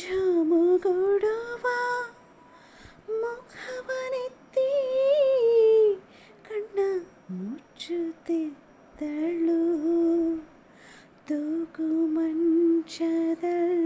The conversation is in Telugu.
జాముగొడవ ముఖవನೆత్తి ಕಣ್ಣ ಮುಚ್ಚುತ್ತಿದ್ದಳು ತೂಗು ಮಂಚದಲ್ಲಿ